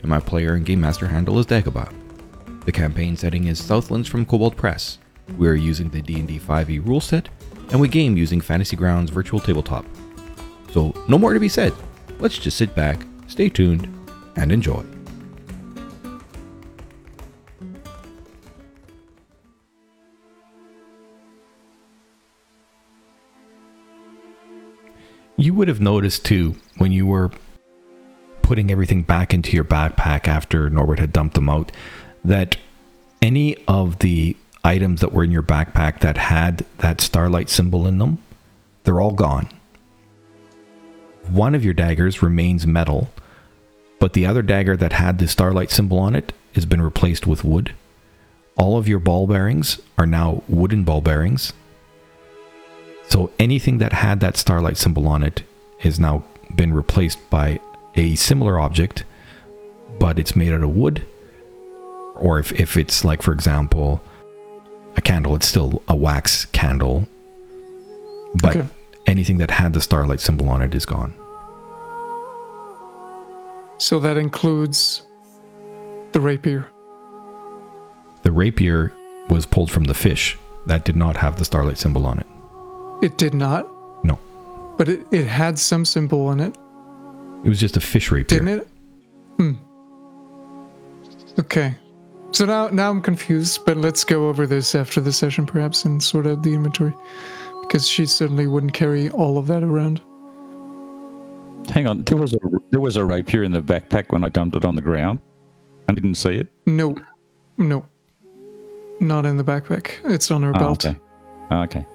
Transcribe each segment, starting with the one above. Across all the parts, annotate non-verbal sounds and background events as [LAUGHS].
and my player and game master handle is Dagobah. The campaign setting is Southlands from Kobold Press. We are using the D&D 5e rule set, and we game using Fantasy Grounds Virtual Tabletop. So, no more to be said. Let's just sit back, stay tuned, and enjoy. You would have noticed too when you were putting everything back into your backpack after Norbert had dumped them out that any of the items that were in your backpack that had that starlight symbol in them, they're all gone. One of your daggers remains metal, but the other dagger that had the starlight symbol on it has been replaced with wood. All of your ball bearings are now wooden ball bearings. So anything that had that starlight symbol on it has now been replaced by a similar object, but it's made out of wood. Or if, if it's like, for example, a candle, it's still a wax candle. But Okay. anything that had the starlight symbol on it is gone. So that includes the rapier. The rapier was pulled from the fish that did not have the starlight symbol on it. It did not, No, but it, it had some symbol on it, it was just a fish rapier. didn't it? Hmm. Okay. So now now I'm confused, but let's go over this after the session perhaps and sort out the inventory. Because she certainly wouldn't carry all of that around. Hang on, there was a there was a rapier in the backpack when I dumped it on the ground. I didn't see it. No. No. Not in the backpack. It's on her Oh, belt. okay. Oh, okay.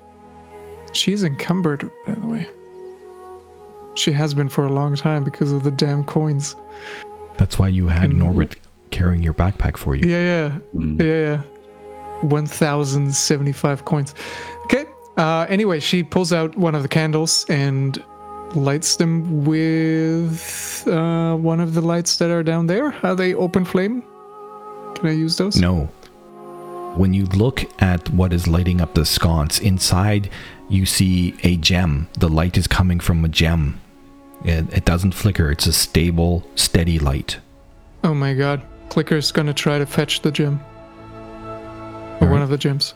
She's encumbered, by the way. She has been for a long time because of the damn coins. That's why you had And- Norbert carrying your backpack for you. Yeah, yeah. Mm. Yeah, yeah. 1,075 coins. Okay. Uh, anyway, she pulls out one of the candles and lights them with uh, one of the lights that are down there. Are they open flame? Can I use those? No. When you look at what is lighting up the sconce, inside you see a gem. The light is coming from a gem. It, it doesn't flicker, it's a stable, steady light. Oh my god. Clicker's gonna try to fetch the gem. Or one of the gems.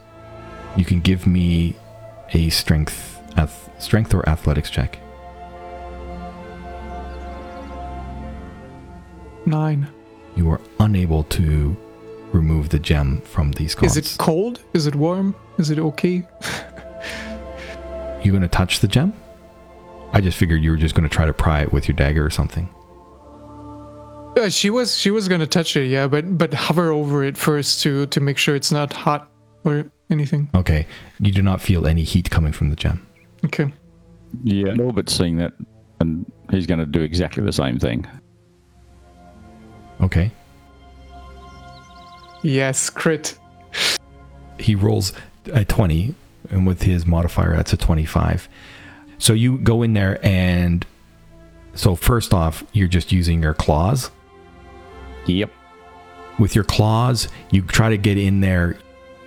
You can give me a strength, ath- strength or athletics check. Nine. You are unable to remove the gem from these sconce. Is it cold? Is it warm? Is it okay? [LAUGHS] you going to touch the gem? I just figured you were just going to try to pry it with your dagger or something. Uh, she was she was gonna touch it, yeah, but but hover over it first to to make sure it's not hot or anything. Okay. You do not feel any heat coming from the gem. Okay. Yeah, Norbert's seeing that, and he's going to do exactly the same thing. Okay. Yes, crit. he rolls a 20 and with his modifier that's a 25 so you go in there and so first off you're just using your claws Yep. with your claws you try to get in there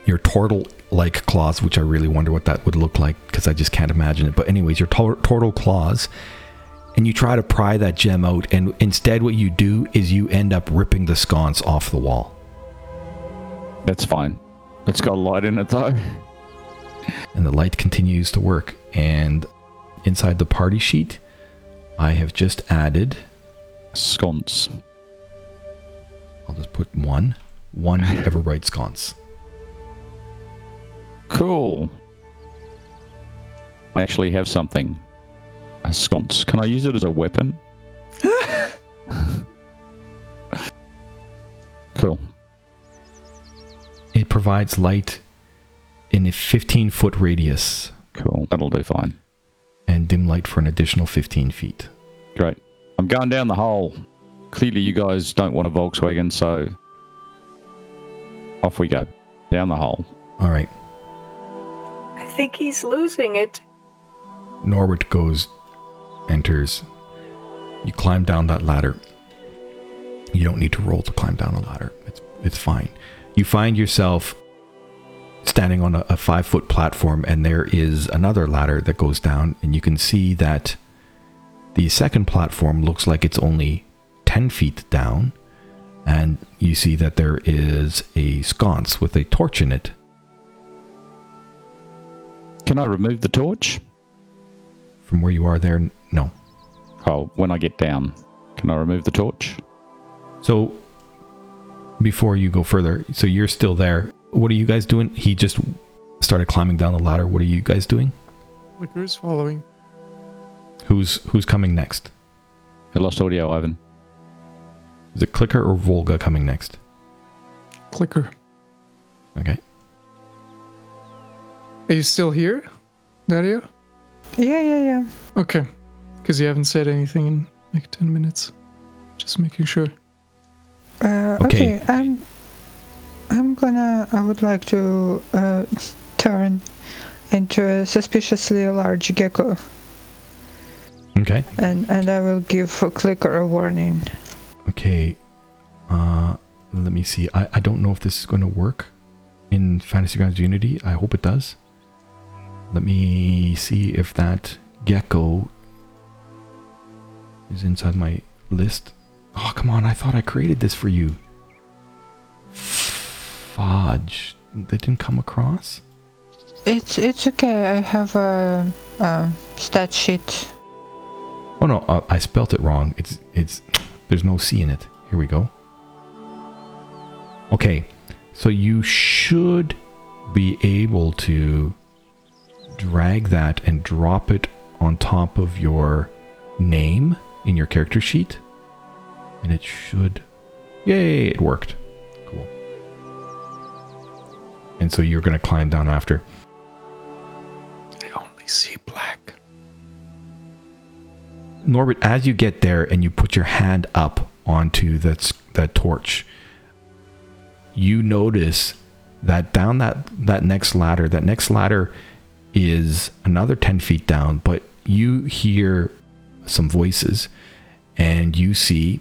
your turtle like claws which i really wonder what that would look like because i just can't imagine it but anyways your tor- turtle claws and you try to pry that gem out and instead what you do is you end up ripping the sconce off the wall That's fine. It's got a light in it though. and the light continues to work. And inside the party sheet, I have just added, Sconce. I'll just put one, one [LAUGHS] Everbright sconce. Cool. I actually have something. A sconce. Can I use it as a weapon? [LAUGHS] cool. It provides light in a 15 foot radius Cool. That'll do fine. And dim light for an additional 15 feet. Great. I'm going down the hole. clearly you guys don't want a Volkswagen, so off we go down the hole. All right. I think he's losing it. Norbert goes, enters. You climb down that ladder. You don't need to roll to climb down a ladder. It's it's fine. You find yourself standing on a, a five foot platform, and there is another ladder that goes down, and you can see that the second platform looks like it's only ten feet down, and you see that there is a sconce with a torch in it. Can I remove the torch? From where you are, there, no. Oh, when I get down, can I remove the torch? So before you go further, so you're still there. What are you guys doing? He just started climbing down the ladder. What are you guys doing? Clicker is following. Who's who's coming next? I lost audio, Ivan. Is it Clicker or Volga coming next? Clicker. Okay. Are you still here, Dario? Yeah, yeah, yeah. Okay. Because you haven't said anything in like 10 minutes. Just making sure. Uh, Okay. okay. I'm. I'm gonna. I would like to uh, turn into a suspiciously large gecko, Okay. and and I will give a clicker a warning. Okay. Uh let me see. I, I don't know if this is going to work in Fantasy Grounds Unity. I hope it does. Let me see if that gecko is inside my list. Oh, come on. I thought I created this for you. Fudge. That didn't come across? It's it's okay. I have a, a stat sheet. Oh no, uh, I spelt it wrong. It's it's there's no C in it. Here we go. Okay. So you should be able to drag that and drop it on top of your name in your character sheet. And it should Yay, it worked. And so you're going to climb down after. I only see black. Norbert, as you get there and you put your hand up onto that that torch, you notice that down that that next ladder, that next ladder is another ten feet down, but you hear some voices, and you see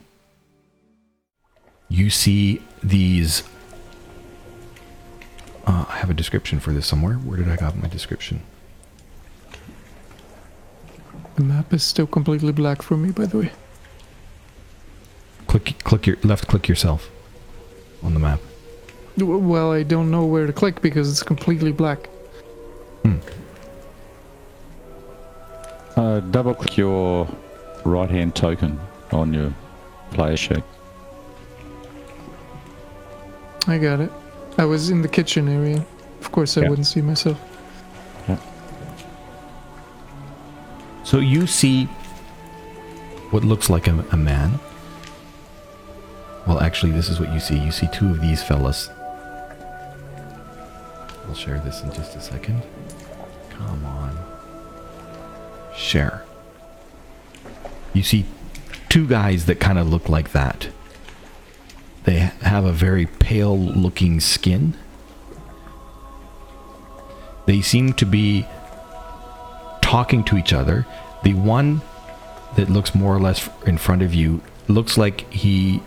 you see these. Uh, I have a description for this somewhere. Where did I have my description? The map is still completely black for me, by the way. Click click your left click yourself on the map. Well, I don't know where to click because it's completely black. Uh, double click your right hand token on your player sheet. I got it. I was in the kitchen area. Of course, I Yeah. wouldn't see myself. Yeah. So you see what looks like a, a man. Well, actually, this is what you see. You see two of these fellas. I'll share this in just a second. Come on. Share. You see two guys that kind of look like that. They have a very pale looking skin. They seem to be talking to each other. The one that looks more or less in front of you looks like he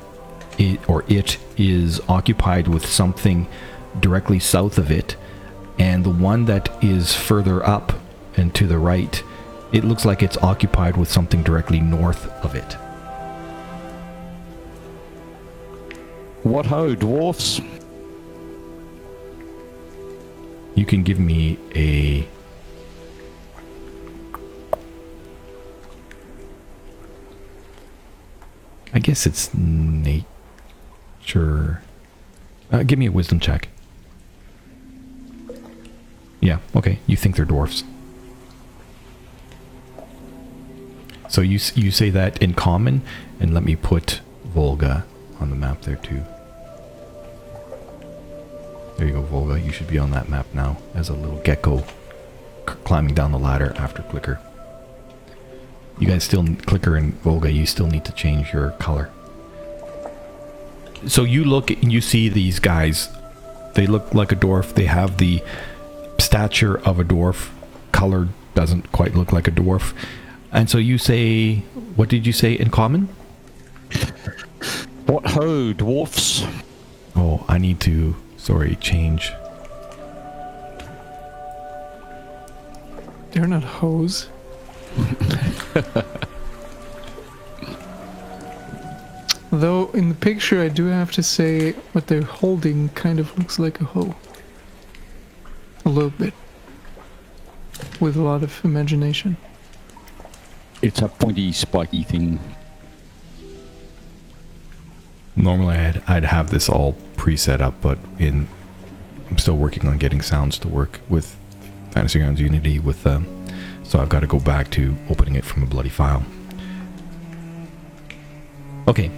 it, or it is occupied with something directly south of it, and the one that is further up and to the right, it looks like it's occupied with something directly north of it. What ho, dwarfs? You can give me a I guess it's nature. Uh, give me a wisdom check. Yeah, okay. You think they're dwarfs. So you you say that in common, and let me put Volga on the map there too. There you go, Volga. You should be on that map now as a little gecko climbing down the ladder after Clicker. You guys still, Clicker and Volga, you still need to change your color. so you look and you see these guys. They look like a dwarf. They have the stature of a dwarf. Color doesn't quite look like a dwarf. And so you say, what did you say in common? [LAUGHS] What ho, dwarfs? Oh, I need to, sorry, change. They're not hoes. [LAUGHS] Though in the picture, I do have to say what they're holding kind of looks like a hoe. A little bit. With a lot of imagination. It's a pointy, spiky thing. Normally, I'd, I'd have this all pre-set up, but in I'm still working on getting sounds to work with Fantasy Grounds Unity with them, so I've got to go back to opening it from a bloody file. Okay,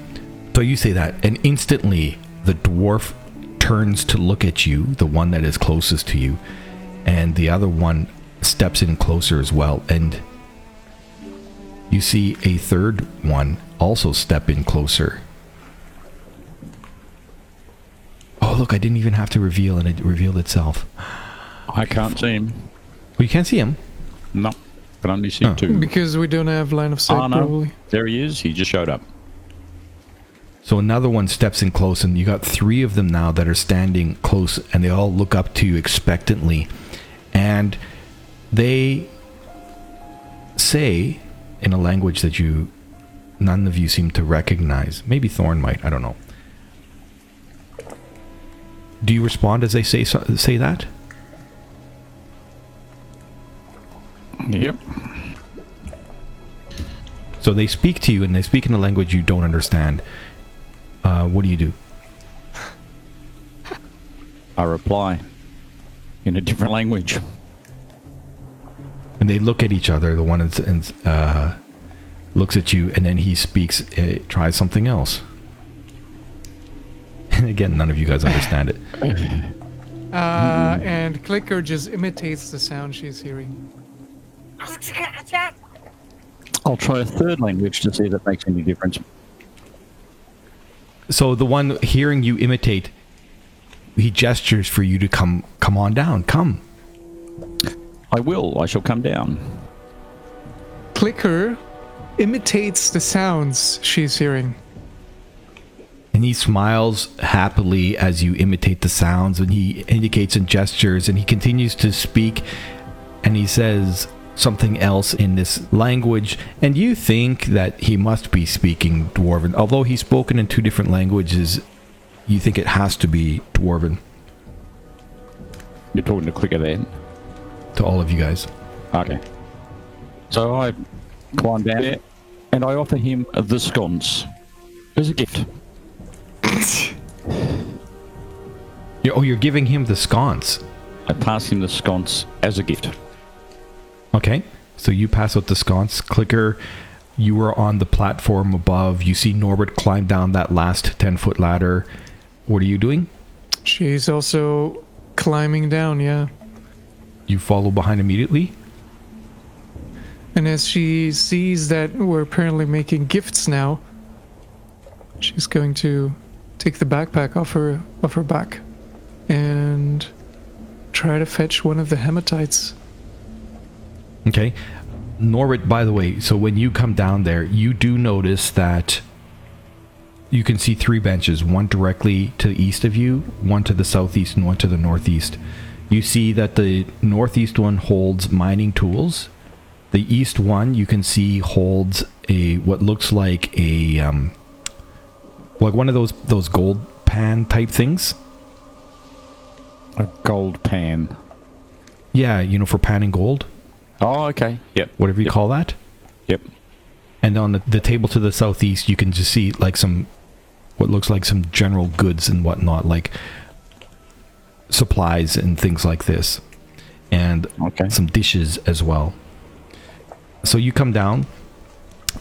so you say that, and instantly the dwarf turns to look at you, the one that is closest to you, and the other one steps in closer as well, and you see a third one also step in closer. Oh, look, I didn't even have to reveal, and it revealed itself. I can't see him. Well, you can't see him. No, can only see Oh. two. Because we don't have line of sight, Oh, no. probably. There he is. He just showed up. So another one steps in close, and you got three of them now that are standing close, and they all look up to you expectantly, and they say in a language that you none of you seem to recognize. Maybe Thorn might. I don't know. Do you respond as they say say that? Yep. So they speak to you, and they speak in a language you don't understand. Uh, what do you do? I reply in a different language. and they look at each other. The one and uh, looks at you, and then he speaks, uh, tries something else. And again, none of you guys understand it. [LAUGHS] Uh, and Clicker just imitates the sound she's hearing. I'll try a third language to see if it makes any difference. So the one hearing you imitate, he gestures for you to come, come on down, come. I will. I shall come down. Clicker imitates the sounds she's hearing. And he smiles happily as you imitate the sounds, and he indicates and gestures, and he continues to speak, and he says something else in this language, and you think that he must be speaking Dwarven. Although he's spoken in two different languages, you think it has to be Dwarven You're talking to Clicker then. to all of you guys. Okay. So I climb down there and I offer him the sconce as a gift. You oh, you're giving him the sconce. I pass him the sconce as a gift. Okay. So you pass out the sconce. Clicker, you are on the platform above. You see Norbert climb down that last 10 foot ladder. What are you doing? She's also climbing down, yeah. You follow behind immediately? And as she sees that we're apparently making gifts now, she's going to take the backpack off her off her back and try to fetch one of the hematites. Okay. Norbert, by the way, so when you come down there, you do notice that you can see three benches one directly to the east of you, one to the southeast, and one to the northeast. You see that the northeast one holds mining tools. The east one you can see holds a what looks like a um, like one of those those gold pan type things. A gold pan. Yeah, you know, for panning gold, Oh, okay. Yep. whatever you Yep. call that. Yep. And on the, the table to the southeast, you can just see like some, what looks like some general goods and whatnot, like supplies and things like this, and Okay. some dishes as well. So you come down,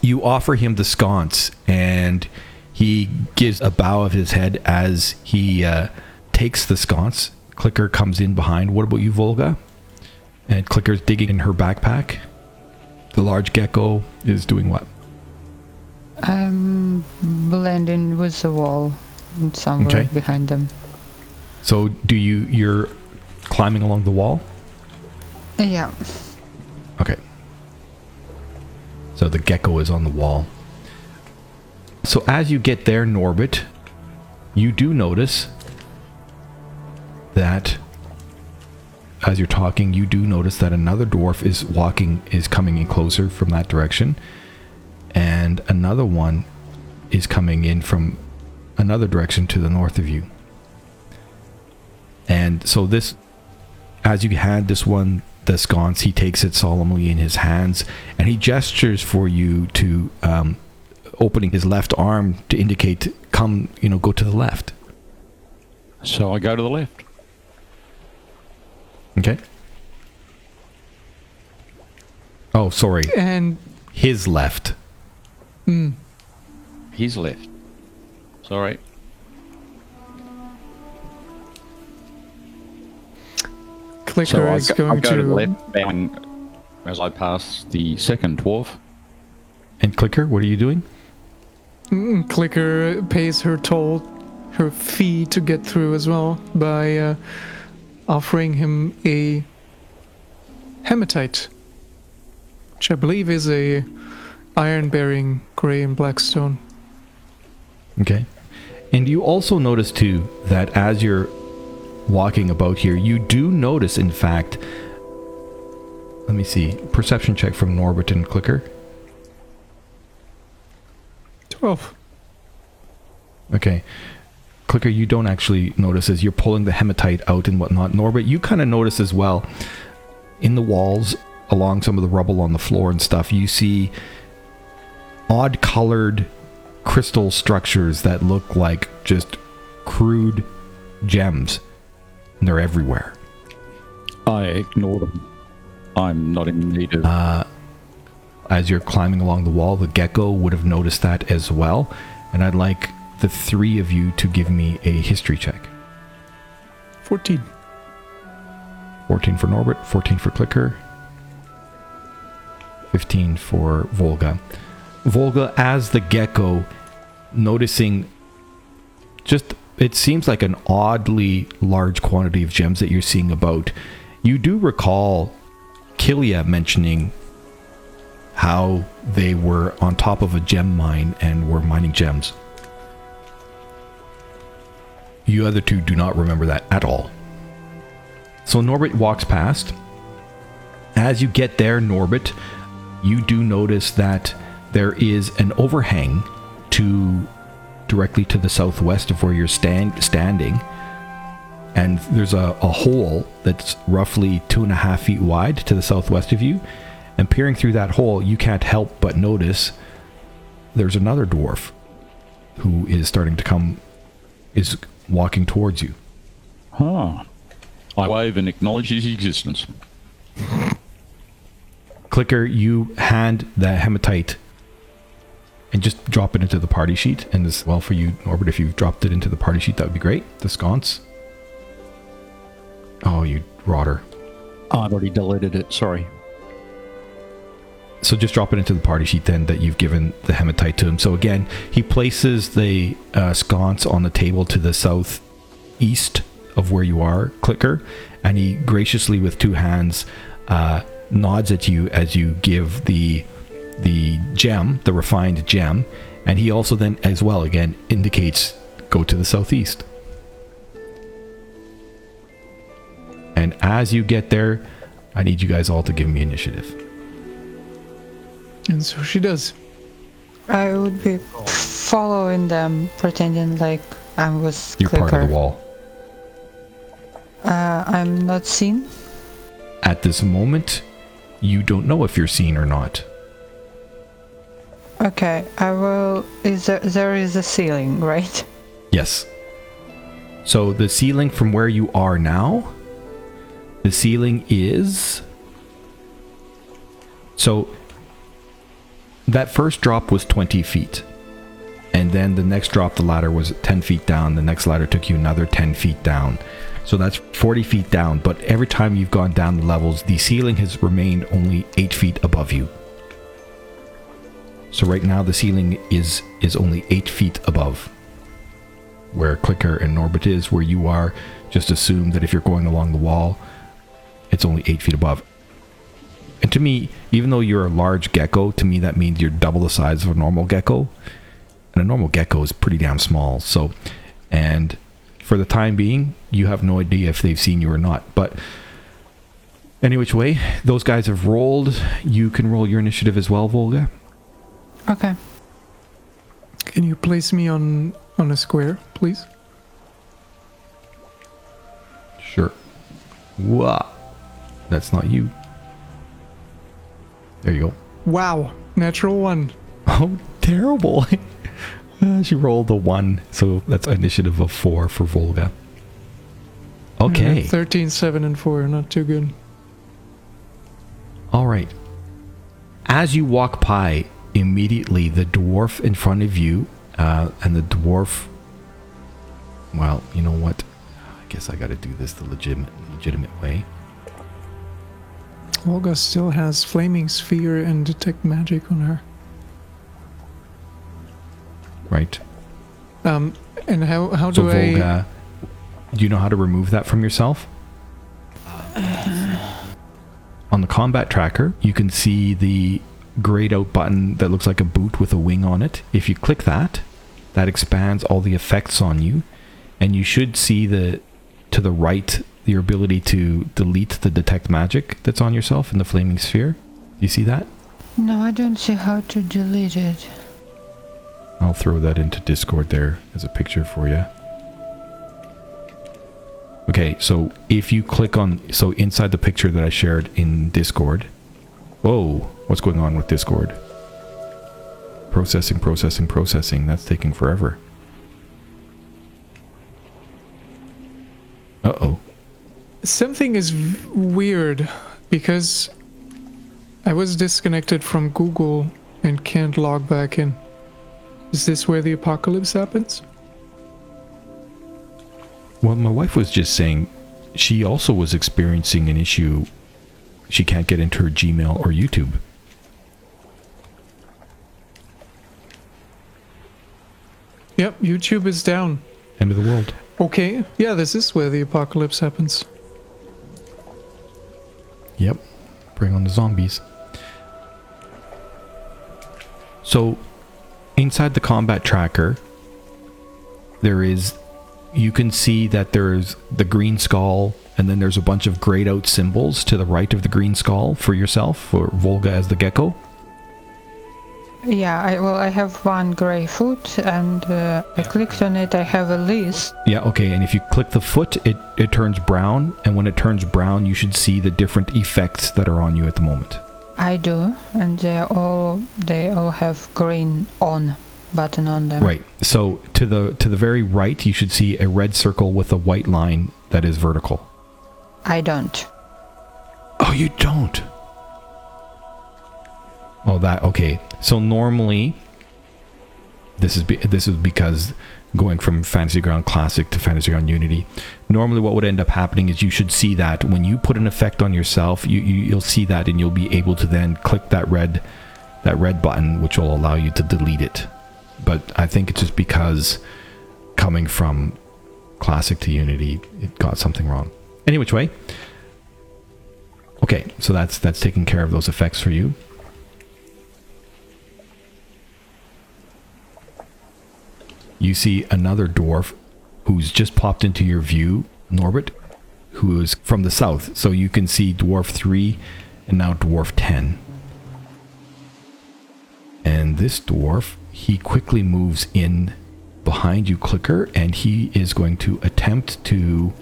you offer him the sconce, and he gives a bow of his head as he uh, takes the sconce. Clicker comes in behind. What about you, Volga? And Clicker's digging in her backpack. The large gecko is doing what? I'm blending with the wall somewhere Okay. behind them. So do you you're climbing along the wall? Yeah. Okay. So the gecko is on the wall. So as you get there, Norbit, you do notice that as you're talking, you do notice that another dwarf is walking, is coming in closer from that direction, and another one is coming in from another direction to the north of you. And so this as you hand this one the sconce, he takes it solemnly in his hands and he gestures for you to um, opening his left arm to indicate, come, you know, go to the left. So I go to the left. Okay. Oh, sorry. And His left. Hmm. He's left. Sorry. Clicker So I is go, I going go to the left, bowing as I pass the second dwarf. And Clicker, what are you doing? Mm, Clicker pays her toll, her fee to get through as well by uh, offering him a hematite, which I believe is a iron-bearing gray and black stone. Okay. And you also notice too that as you're walking about here, you do notice, in fact, let me see, perception check from Norbert and Clicker. Twelve. Okay. Clicker, you don't actually notice as you're pulling the hematite out and whatnot. Norbert, you kind of notice as well in the walls, along some of the rubble on the floor and stuff, you see odd colored crystal structures that look like just crude gems. And they're everywhere. I ignore them. I'm not in need of. Uh, As you're climbing along the wall, the gecko would have noticed that as well. And I'd like the three of you to give me a history check. Fourteen. 14 for Norbert, 14 for Clicker, 15 for Volga. Volga, as the gecko, noticing just, it seems like an oddly large quantity of gems that you're seeing about. You do recall Kilia mentioning how they were on top of a gem mine and were mining gems. You other two do not remember that at all. So Norbit walks past. As you get there, Norbit, you do notice that there is an overhang to directly to the southwest of where you're stand, standing. And there's a, a hole that's roughly two and a half feet wide to the southwest of you. And peering through that hole, you can't help but notice there's another dwarf who is starting to come, is walking towards you. Huh. I wave and acknowledge his existence. Clicker, you hand the hematite and just drop it into the party sheet. And as well for you, Norbert, if you've dropped it into the party sheet, that would be great. The sconce. Oh, you rotter. I've already deleted it. Sorry. So just drop it into the party sheet then that you've given the hematite to him. So again, he places the uh, sconce on the table to the southeast of where you are, Clicker, and he graciously, with two hands, uh, nods at you as you give the the gem, the refined gem, and he also then, as well, again indicates go to the southeast. And as you get there, I need you guys all to give me initiative. And so she does. I would be following them, pretending like I was You're Clicker. part of the wall. Uh, I'm not seen. At this moment, you don't know if you're seen or not. Okay, I will. Is there, there is a ceiling, right? Yes. So the ceiling from where you are now, the ceiling is. So that first drop was 20 feet. And then the next drop, the ladder was 10 feet down. The next ladder took you another 10 feet down. So that's 40 feet down. But every time you've gone down the levels, the ceiling has remained only 8 feet above you. So right now the ceiling is is only 8 feet above where Clicker and Norbit is, where you are, just assume that if you're going along the wall, it's only eight feet above. And to me, even though you're a large gecko, to me that means you're double the size of a normal gecko. And a normal gecko is pretty damn small. So, and for the time being, you have no idea if they've seen you or not. But any which way, those guys have rolled. You can roll your initiative as well, Volga. Okay. Can you place me on on a square, please? Sure. Wah. That's not you. There you go. Wow, natural one. [LAUGHS] Oh, terrible. [LAUGHS] Uh, she rolled a one, so that's initiative of four for Volga. Okay. 13, 7, and 4. Not too good. All right. As you walk by, immediately the dwarf in front of you, uh, and the dwarf. Well, you know what? I guess I got to do this the legitimate, legitimate way. Volga still has flaming sphere and detect magic on her. Right. Um, and how how So do I? Volga, do you know how to remove that from yourself? On the combat tracker, you can see the grayed out button that looks like a boot with a wing on it. If you click that, that expands all the effects on you, and you should see the to the right your ability to delete the detect magic that's on yourself in the flaming sphere. You see that? No, I don't see how to delete it. I'll throw that into Discord there as a picture for you. Okay, so if you click on so inside the picture that I shared in Discord. Whoa, what's going on with Discord? Processing, processing, processing. That's taking forever. Uh oh. Something is v- weird because I was disconnected from Google and can't log back in. Is this where the apocalypse happens? Well, my wife was just saying she also was experiencing an issue. She can't get into her Gmail or YouTube. Yep, YouTube is down. End of the world. Okay, yeah, this is where the apocalypse happens. Yep. Bring on the zombies. So, inside the combat tracker, there is. You can see that there's the green skull, and then there's a bunch of grayed out symbols to the right of the green skull for yourself, for Volga as the gecko. Yeah, I well, I have one gray foot, and uh, I clicked on it. I have a list. Yeah, okay, and if you click the foot, it, it turns brown, and when it turns brown, you should see the different effects that are on you at the moment. I do, and they all they all have green on button on them. Right. So to the to the very right, you should see a red circle with a white line that is vertical. I don't. Oh, you don't. Oh, that okay. So normally, this is be, this is because going from Fantasy Ground Classic to Fantasy Ground Unity. Normally, what would end up happening is you should see that when you put an effect on yourself, you, you you'll see that, and you'll be able to then click that red that red button, which will allow you to delete it. But I think it's just because coming from Classic to Unity, it got something wrong. Any which way. Okay, so that's that's taking care of those effects for you. You see another dwarf who's just popped into your view, Norbert, who is from the south. So you can see dwarf 3 and now dwarf 10. And this dwarf, he quickly moves in behind you, Clicker, and he is going to attempt to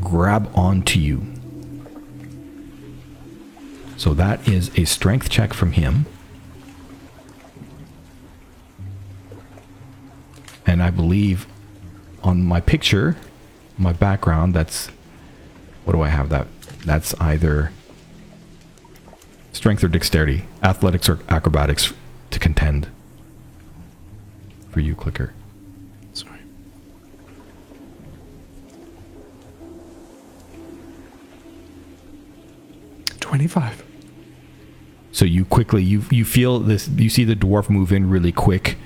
grab onto you. So that is a strength check from him. And I believe on my picture, my background, that's what do I have that? That's either strength or dexterity, athletics or acrobatics to contend for you, Clicker. Sorry. Twenty-five. So you quickly you you feel this you see the dwarf move in really quick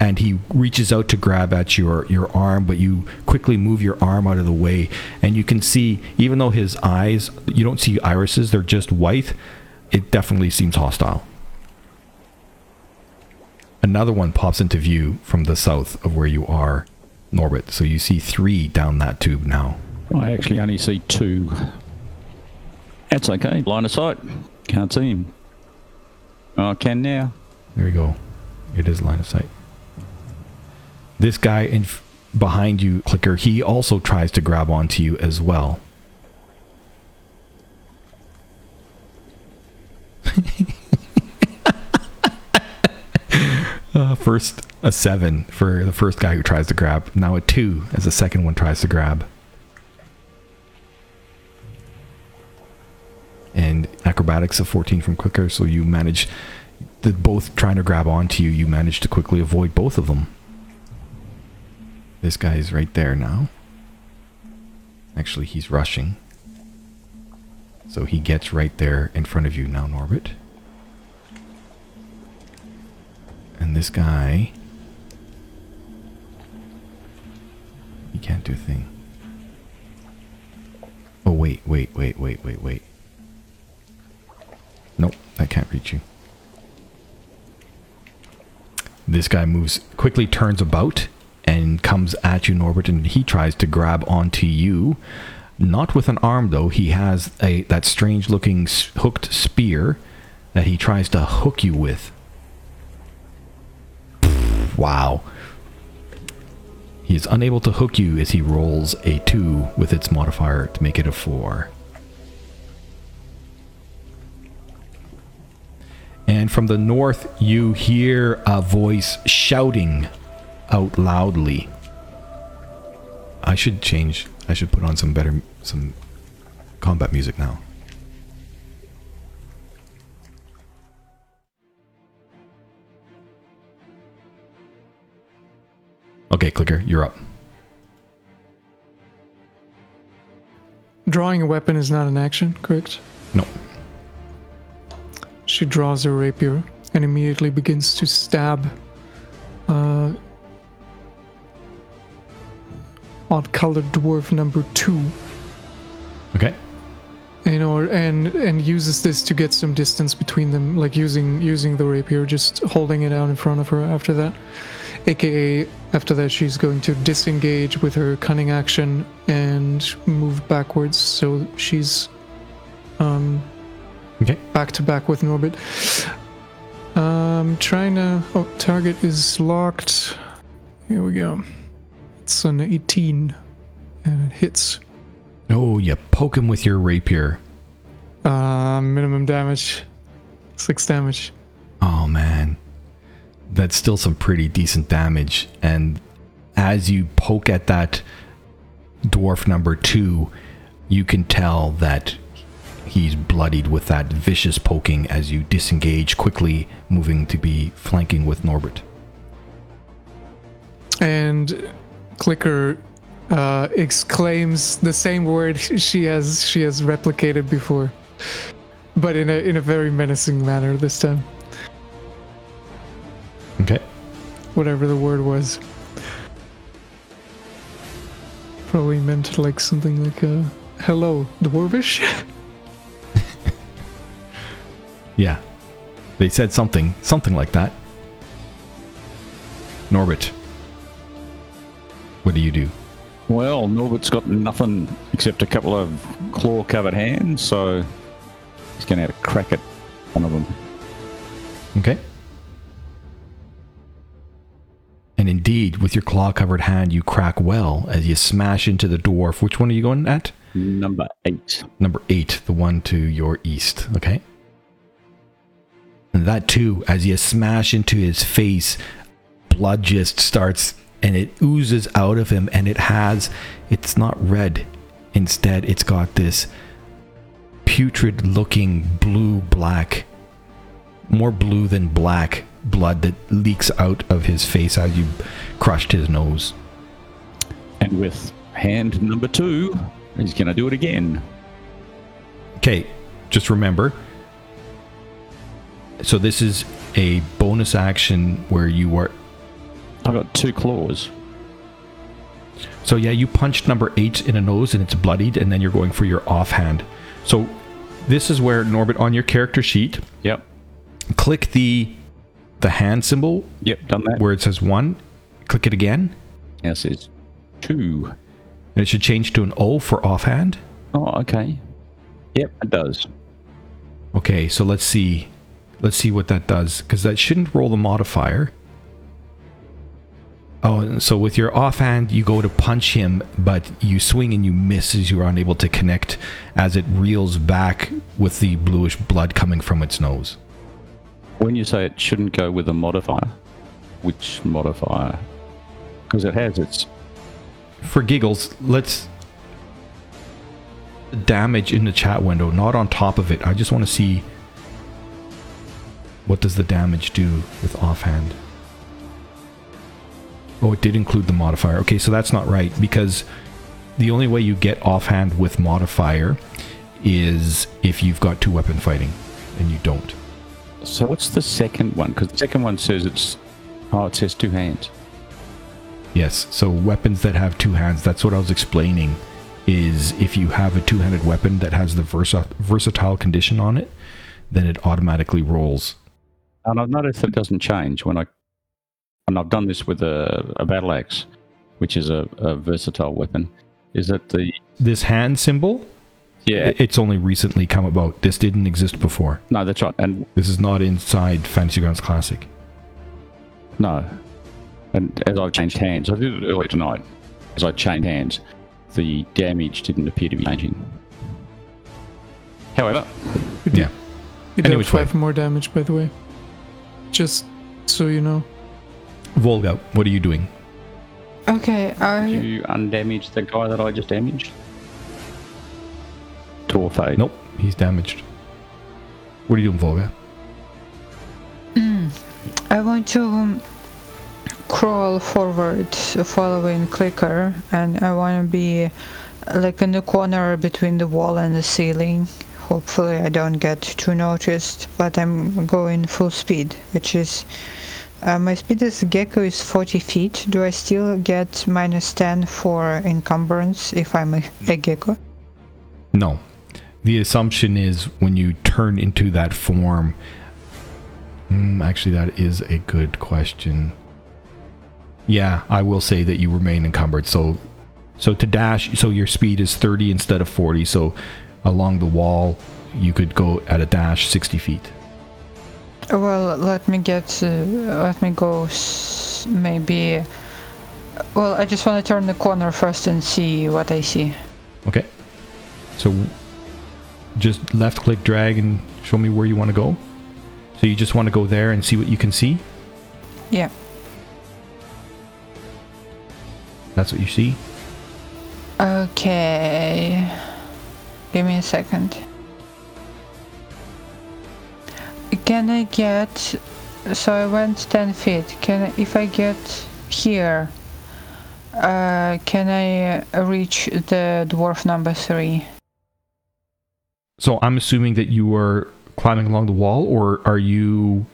and he reaches out to grab at your your arm but you quickly move your arm out of the way and you can see even though his eyes you don't see irises they're just white it definitely seems hostile another one pops into view from the south of where you are norbit so you see three down that tube now I actually only see two. That's okay. Line of sight. Can't see him. Oh, I can now. There we go. It is line of sight. This guy in behind you, clicker, he also tries to grab onto you as well. [LAUGHS] uh, first a seven for the first guy who tries to grab. Now a two as the second one tries to grab. and acrobatics of 14 from clicker so you manage the both trying to grab onto you you manage to quickly avoid both of them this guy is right there now. Actually he's rushing. So he gets right there in front of you now norbit and this guy he can't do a thing. Oh wait wait wait wait wait wait. Nope, that can't reach you. This guy moves quickly, turns about, and comes at you, Norbert, and he tries to grab onto you. Not with an arm, though. He has a that strange-looking hooked spear that he tries to hook you with. Wow. He is unable to hook you as he rolls a two with its modifier to make it a four. And from the north, you hear a voice shouting out loudly. I should change. I should put on some better, some combat music now. Okay, clicker, you're up. Drawing a weapon is not an action, correct? No. She draws her rapier and immediately begins to stab uh, odd colored dwarf number two. Okay. In order, and and uses this to get some distance between them, like using using the rapier, just holding it out in front of her. After that, aka after that, she's going to disengage with her cunning action and move backwards. So she's um, Okay. back to back with Norbit. Um, trying to. Oh, target is locked. Here we go. It's an 18, and it hits. Oh, you poke him with your rapier. Uh, minimum damage, six damage. Oh man. That's still some pretty decent damage. And as you poke at that dwarf number two, you can tell that he's bloodied with that vicious poking as you disengage quickly, moving to be flanking with Norbert. And Clicker uh, exclaims the same word she has she has replicated before, but in a in a very menacing manner this time. Okay. Whatever the word was. Probably meant like something like uh, "Hello, dwarvish." [LAUGHS] Yeah. They said something, something like that. Norbert. What do you do? Well, Norbert's got nothing except a couple of claw covered hands, so he's going to have a crack at one of them. Okay. And indeed, with your claw covered hand, you crack well as you smash into the dwarf. Which one are you going at? Number eight. Number eight, the one to your east. Okay. And that too, as you smash into his face, blood just starts and it oozes out of him and it has, it's not red. Instead, it's got this putrid looking blue black, more blue than black blood that leaks out of his face as you crushed his nose. And with hand number two, he's going to do it again. Okay, just remember. So this is a bonus action where you are I've got two claws. So yeah, you punched number eight in a nose and it's bloodied, and then you're going for your offhand. So this is where Norbit on your character sheet, Yep. click the the hand symbol Yep, done that. where it says one. Click it again, Yes, it's two. and it should change to an O for offhand. Oh, okay. Yep, it does. Okay, so let's see. Let's see what that does because that shouldn't roll the modifier. Oh, so with your offhand, you go to punch him, but you swing and you miss as you are unable to connect as it reels back with the bluish blood coming from its nose. When you say it shouldn't go with a modifier, which modifier? Because it has its. For giggles, let's damage in the chat window, not on top of it. I just want to see what does the damage do with offhand. Oh, it did include the modifier. Okay, so that's not right because the only way you get offhand with modifier is if you've got two weapon fighting and you don't. So what's the second one? Because the second one says it's. Oh, it says two hands. Yes, so weapons that have two hands, that's what I was explaining. Is if you have a two handed weapon that has the versa- versatile condition on it, then it automatically rolls. And I've noticed that it doesn't change when I. And I've done this with a, a battle axe, which is a, a versatile weapon. Is that the. This hand symbol, Yeah. it's only recently come about. This didn't exist before. No, that's right. And This is not inside Fantasy Grounds Classic. no. And as I've changed hands, I did it earlier tonight. As I changed hands, the damage didn't appear to be changing. However, Yeah. You Any dealt which way. five more damage, by the way. Just so you know. Volga, what are you doing? Okay, I Did you undamage the guy that I just damaged? Torfade. Nope, he's damaged. What are you doing, Volga? I want to um, crawl forward following clicker and I want to be like in the corner between the wall and the ceiling. Hopefully I don't get too noticed, but I'm going full speed, which is uh, my speed as gecko is 40 feet. Do I still get minus 10 for encumbrance if I'm a, a gecko? No. The assumption is when you turn into that form. Hmm, actually, that is a good question. Yeah, I will say that you remain encumbered. So, so to dash, so your speed is 30 instead of 40. So, along the wall, you could go at a dash 60 feet. Well, let me get, uh, let me go s- maybe. Well, I just want to turn the corner first and see what I see. Okay. So, just left click, drag, and show me where you want to go. So you just want to go there and see what you can see. Yeah. That's what you see. Okay. Give me a second. Can I get? So I went ten feet. Can if I get here? Uh, can I reach the dwarf number three? So I'm assuming that you were climbing along the wall, or are you?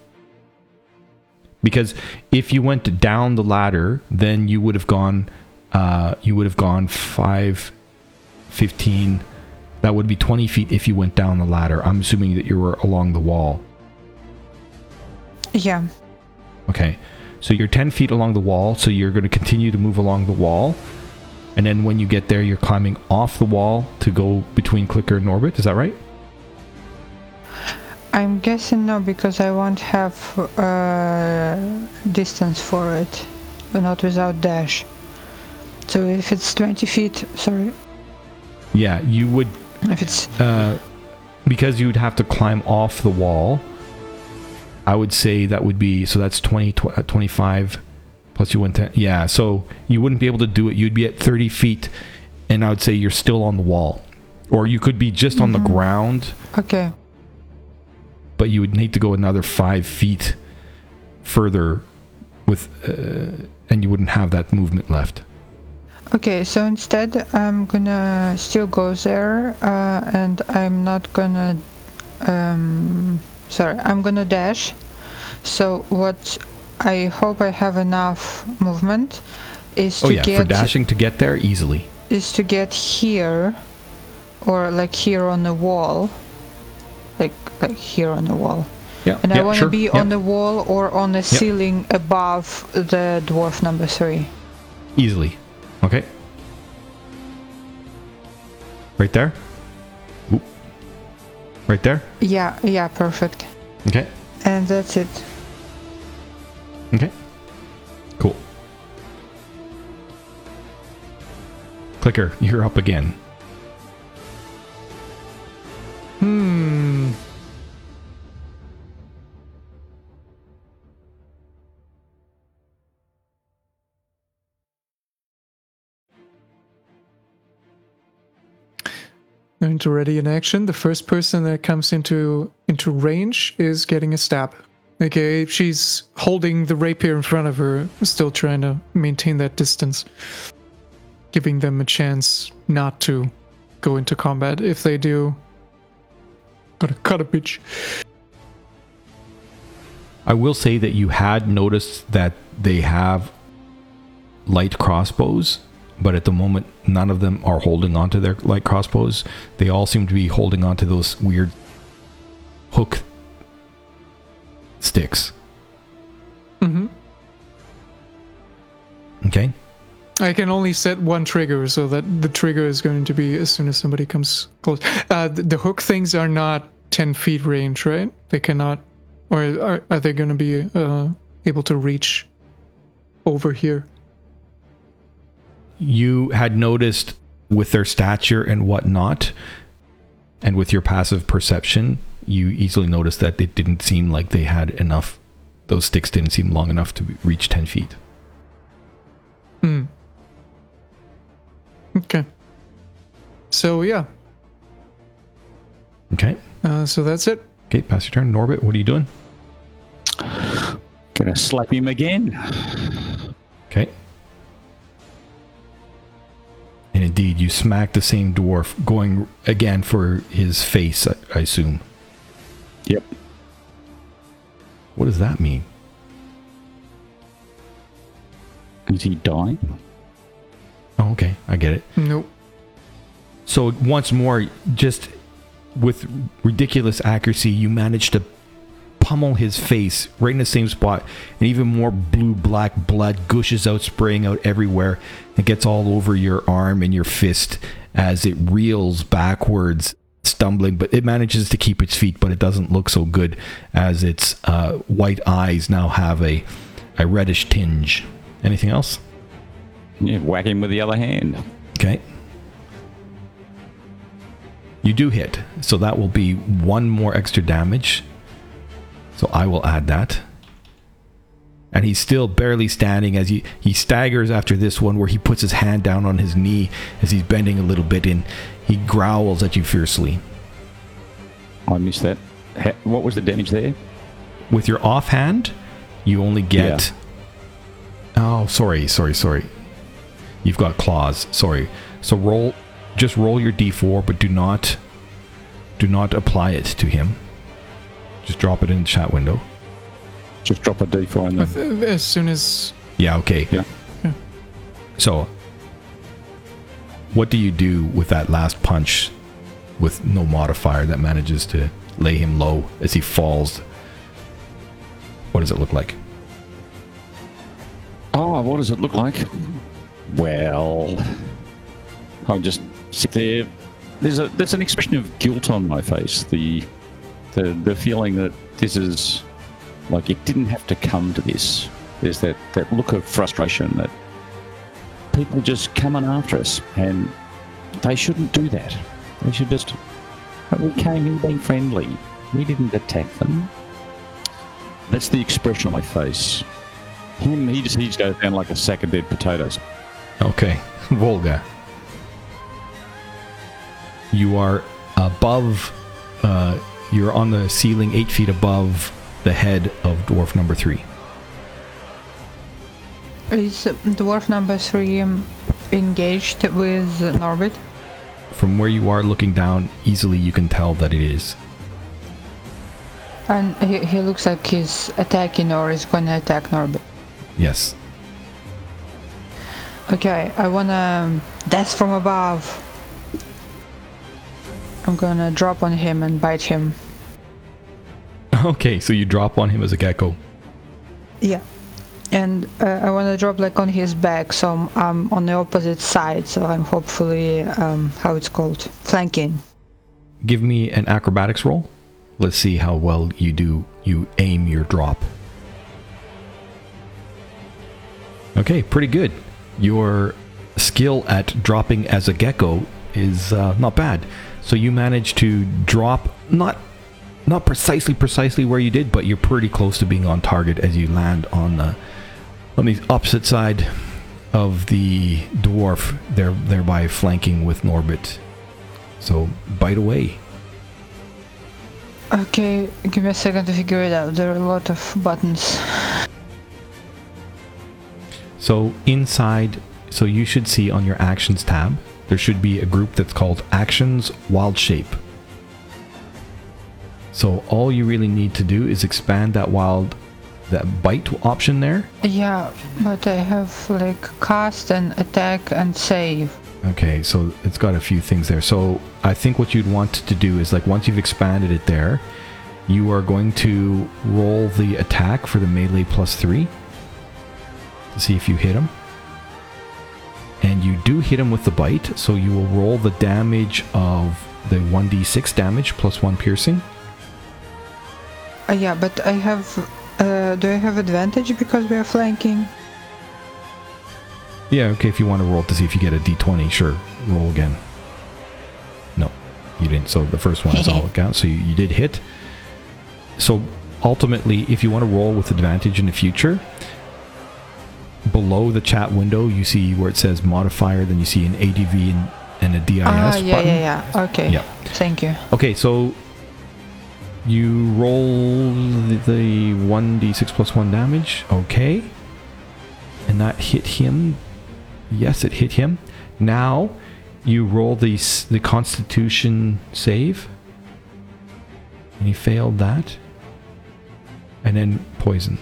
Because if you went down the ladder, then you would have gone. Uh, you would have gone five, fifteen. That would be twenty feet if you went down the ladder. I'm assuming that you were along the wall. Yeah. Okay. So you're 10 feet along the wall, so you're going to continue to move along the wall. And then when you get there, you're climbing off the wall to go between Clicker and Norbit. Is that right? I'm guessing no because I won't have uh, distance for it, but not without dash. So if it's 20 feet, sorry, Yeah, you would, if it's uh, because you would have to climb off the wall. I would say that would be, so that's 20, tw- uh, 25 plus you went 10. Yeah, so you wouldn't be able to do it. You'd be at 30 feet, and I would say you're still on the wall. Or you could be just on the ground okay. but you would need to go another five feet further with uh, and you wouldn't have that movement left Okay, so instead I'm gonna still go there, uh, and I'm not gonna. Um, sorry, I'm gonna dash. So what I hope I have enough movement. Is oh to Oh yeah, get for dashing to get there easily. is to get here, or like here on the wall, like like here on the wall. Yeah. And I want to sure, be yeah. on the wall or on the ceiling above the dwarf number three. easily. Okay. Right there. Right there. Yeah, yeah, perfect. Okay. And that's it. Okay. Cool. Clicker, you're up again. Going to ready in action. The first person that comes into into range is getting a stab. Okay, she's holding the rapier in front of her, still trying to maintain that distance, giving them a chance not to go into combat. If they do, gotta cut a bitch. I will say that you had noticed that they have light crossbows, but at the moment, none of them are holding onto their light crossbows. They all seem to be holding onto those weird hook sticks. hmm Okay. I can only set one trigger, so that the trigger is going to be as soon as somebody comes close. Uh, the, the hook things are not 10 feet range, right? They cannot, or are, are they going to be uh, able to reach over here? You had noticed with their stature and whatnot, and with your passive perception, you easily noticed that it didn't seem like they had enough. Those sticks didn't seem long enough to reach 10 feet. Hmm. Okay. So, yeah. Okay. Uh, so that's it. Okay, pass your turn. Norbit, what are you doing? Gonna slap him again. Okay. And indeed, you smack the same dwarf, going again for his face, I, I assume. Yep. What does that mean? Is he dying? Oh, okay, I get it. Nope. So once more, just with ridiculous accuracy, you manage to pummel his face right in the same spot, and even more blue black blood gushes out, spraying out everywhere. It gets all over your arm and your fist as it reels backwards, stumbling. But it manages to keep its feet, but it doesn't look so good as its uh, white eyes now have a a reddish tinge. Anything else? Yeah, whack him with the other hand. Okay. You do hit, so that will be one more extra damage. So I will add that. And he's still barely standing as he, he staggers after this one, where he puts his hand down on his knee as he's bending a little bit and he growls at you fiercely. I missed that. What was the damage there? With your offhand, you only get. Oh, sorry, sorry, sorry. You've got claws. Sorry. So roll, just roll your d4, but do not, do not apply it to him. Just drop it in the chat window. Just drop a d4 in With- the. As soon as Yeah. Okay. Yeah. So, what do you do with that last punch, with no modifier that manages to lay him low as he falls? What does it look like? Oh, what does it look like? Well, I'll just sit there. There's a there's an expression of guilt on my face. The the the feeling that this is like it didn't have to come to this. There's that that look of frustration that people just coming after us, and they shouldn't do that. They should just. We came in being friendly. We didn't attack them. That's the expression on my face. Him, he just he just goes down like a sack of dead potatoes. Okay, [LAUGHS] Volga. You are above, uh, you're on the ceiling eight feet above the head of dwarf number three. Is dwarf number three um, engaged with Norbit? From where you are looking down, easily you can tell that it is. And he, he looks like he's attacking or is gonna attack Norbit. Yes. Okay, I wanna um, death from above. I'm gonna drop on him and bite him. [LAUGHS] Okay, so you drop on him as a gecko. Yeah. And uh, I wanna drop like on his back, so I'm, I'm on the opposite side, so I'm hopefully, um, how it's called, flanking. Give me an acrobatics roll. Let's see how well you do. You aim your drop. Okay, pretty good. Your skill at dropping as a gecko is uh, not bad. So you manage to drop not not precisely precisely where you did, but you're pretty close to being on target as you land on the on the opposite side of the dwarf, there thereby flanking with Norbit. So bite away. Okay, give me a second to figure it out. There are a lot of buttons. So inside, so you should see on your actions tab, there should be a group that's called Actions Wild Shape. So all you really need to do is expand that wild, that bite option there. Yeah, but I have like cast and attack and save. Okay, so it's got a few things there. So I think what you'd want to do is like once you've expanded it there, you are going to roll the attack for the melee plus three to see if you hit him. And you do hit him with the bite, so you will roll the damage of the 1d6 damage plus one piercing. Uh, yeah, but I have. Uh, do I have advantage because we are flanking? Yeah, okay, if you want to roll to see if you get a d20, sure, roll again. No, you didn't. So the first one is all [LAUGHS] it. So you, you did hit. So ultimately, if you want to roll with advantage in the future, below the chat window, you see where it says modifier, then you see an ADV and, and a DIS ah, yeah, button. yeah, yeah. Okay. Yeah. Thank you. Okay, so you roll the, the 1d6 plus 1 damage. Okay. And that hit him. Yes, it hit him. Now you roll the, the constitution save. And he failed that. And then poison.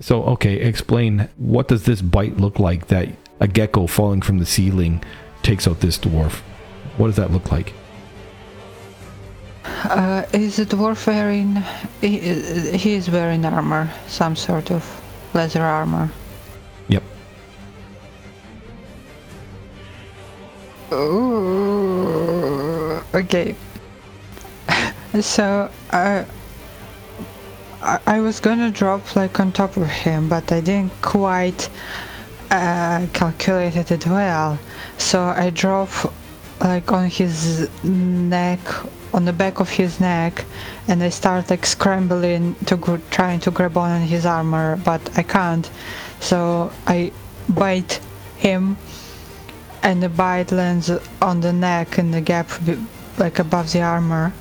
So, okay, explain what does this bite look like that a gecko falling from the ceiling takes out this dwarf? What does that look like? Uh, is the dwarf wearing? He, he is wearing armor, some sort of leather armor. Yep. Ooh, okay. [LAUGHS] so uh, I I was gonna drop like on top of him, but I didn't quite uh, calculate it well. So I drop like on his neck, on the back of his neck, and I start like scrambling to gr- trying to grab on his armor, but I can't. So I bite him and the bite lands on the neck in the gap like above the armor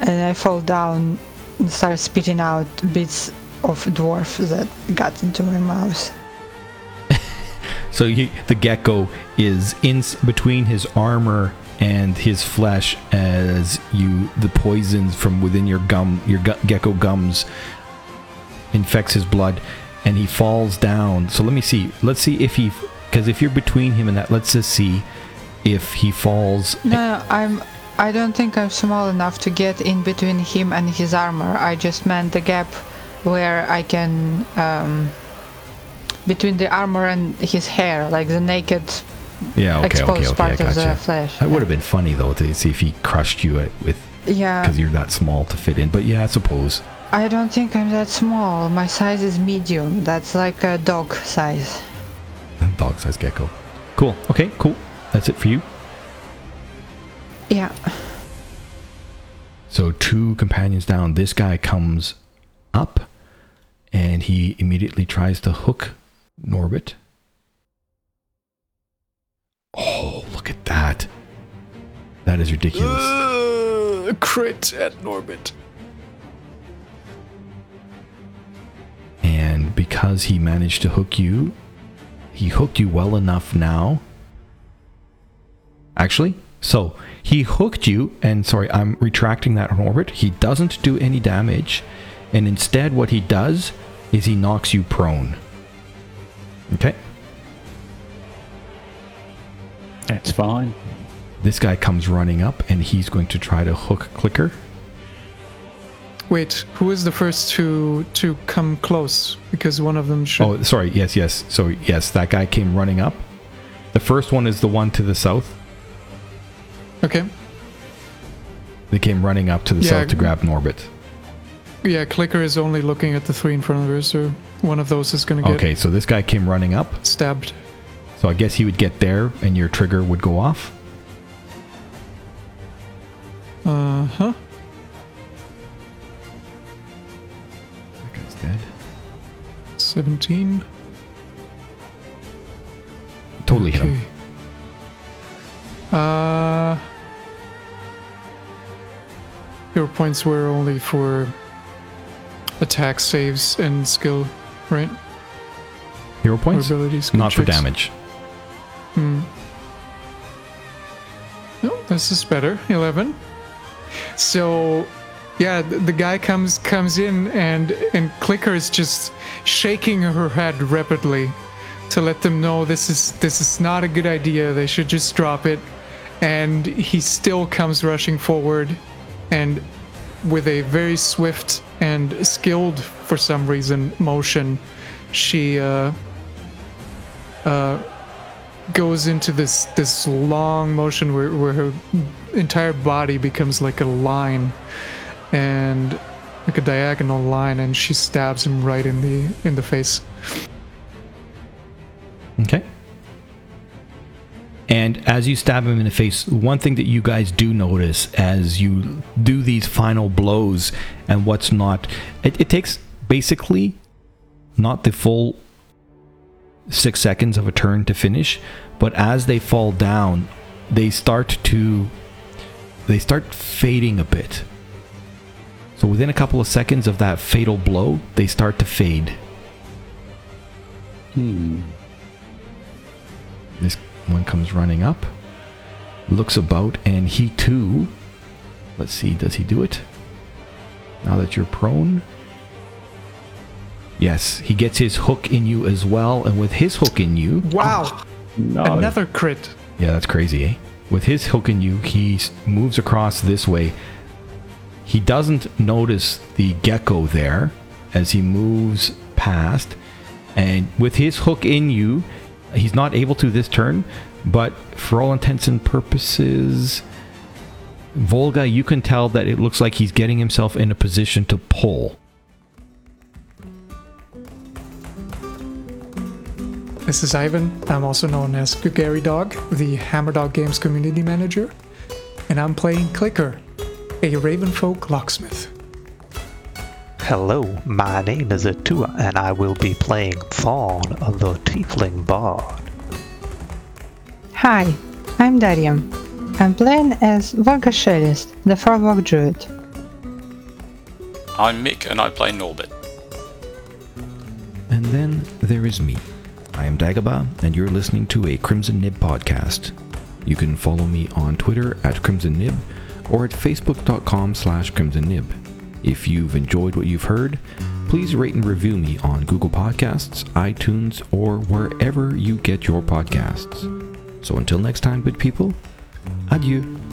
and I fall down and start spitting out bits of dwarf that got into my mouth. So he, the gecko is in between his armor and his flesh as you the poisons from within your gum your gecko gums infects his blood and he falls down. So let me see. Let's see if he because if you're between him and that let's just see if he falls No, no, I'm I don't think I'm small enough to get in between him and his armor. I just meant the gap where I can um between the armor and his hair, like the naked Yeah, okay, exposed okay, okay. Part of the flesh. That would have been funny though to see if he crushed you uh, with Yeah. because you're that small to fit in. But yeah, I suppose. I don't think I'm that small. My size is medium. That's like a dog size. [LAUGHS] Dog size gecko. Cool. Okay, cool. That's it for you. Yeah. So two companions down. This guy comes up and he immediately tries to hook Norbit. Oh, look at that. That is ridiculous. Uh, crit at Norbit. And because he managed to hook you, he hooked you well enough now. Actually, So he hooked you, and sorry, I'm retracting that, Norbit. He doesn't do any damage, and instead, what he does is he knocks you prone. Okay? That's fine. This guy comes running up, and he's going to try to hook Clicker. Wait, who is the first to to come close? Because one of them should. Oh, sorry. Yes, yes. So, yes, that guy came running up. The first one is the one to the south. Okay. They came running up to the Yeah. south to grab Norbit. Yeah, Clicker is only looking at the three in front of her, so one of those is gonna get Okay, so this guy came running up. stabbed. So I guess he would get there, and your trigger would go off. Uh huh. That guy's dead. 17. Totally hit him. Okay. Uh. Your points were only for attack saves and skill, right? Hero Or points? abilities. skill Not for damage. Hmm. No, this is better. Eleven. So, yeah, the, the guy comes comes in and and Clicker is just shaking her head rapidly to let them know this is this is not a good idea. They should just drop it. And he still comes rushing forward, and with a very swift and skilled, for some reason, motion, she uh, uh, goes into this this long motion where, where her entire body becomes like a line and like a diagonal line and she stabs him right in the in the face Okay. And as you stab him in the face, one thing that you guys do notice as you do these final blows and what's not, it, it takes basically not the full six seconds of a turn to finish, but as they fall down, they start to they start fading a bit. So within a couple of seconds of that fatal blow, they start to fade. Hmm. This one comes running up, looks about, and he too. Let's see, does he do it? Now that you're prone? Yes, he gets his hook in you as well, and with his hook in you, wow No. another crit yeah, that's crazy, eh? With his hook in you, he moves across this way. He doesn't notice the gecko there as he moves past, and with his hook in you, he's not able to this turn, but for all intents and purposes, Volga, you can tell that it looks like he's getting himself in a position to pull. this is ivan i'm also known as gary dog the hammer dog games community manager and i'm playing clicker a ravenfolk locksmith Hello, my name is Atua, and I will be playing Thorn, of the Tiefling Bard. Hi, I'm Darium. I'm playing as Vargashelis, the Farwalk Druid. I'm Mick and I play Norbit. And then there is me. I am Dagobah, and you're listening to a Crimson Nib podcast. You can follow me on Twitter at Crimson Nib or at facebook.com slash Crimson Nib. If you've enjoyed what you've heard, please rate and review me on Google Podcasts, iTunes, or wherever you get your podcasts. So until next time, good people, adieu.